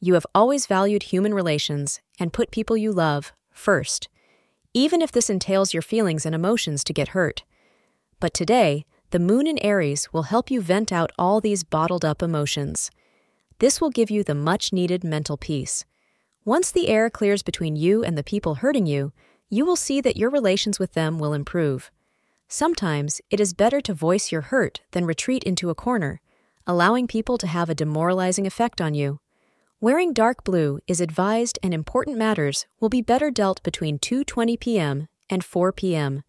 You have always valued human relations and put people you love first, even if this entails your feelings and emotions to get hurt. But today, the moon in Aries will help you vent out all these bottled up emotions. This will give you the much needed mental peace. Once the air clears between you and the people hurting you, you will see that your relations with them will improve. Sometimes it is better to voice your hurt than retreat into a corner, allowing people to have a demoralizing effect on you. Wearing dark blue is advised and important matters will be better dealt between 2:20 p.m. and 4 p.m.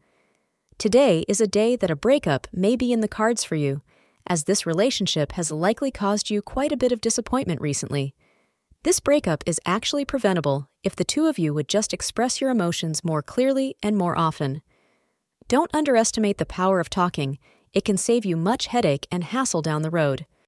Today is a day that a breakup may be in the cards for you, as this relationship has likely caused you quite a bit of disappointment recently. This breakup is actually preventable if the two of you would just express your emotions more clearly and more often. Don't underestimate the power of talking. It can save you much headache and hassle down the road.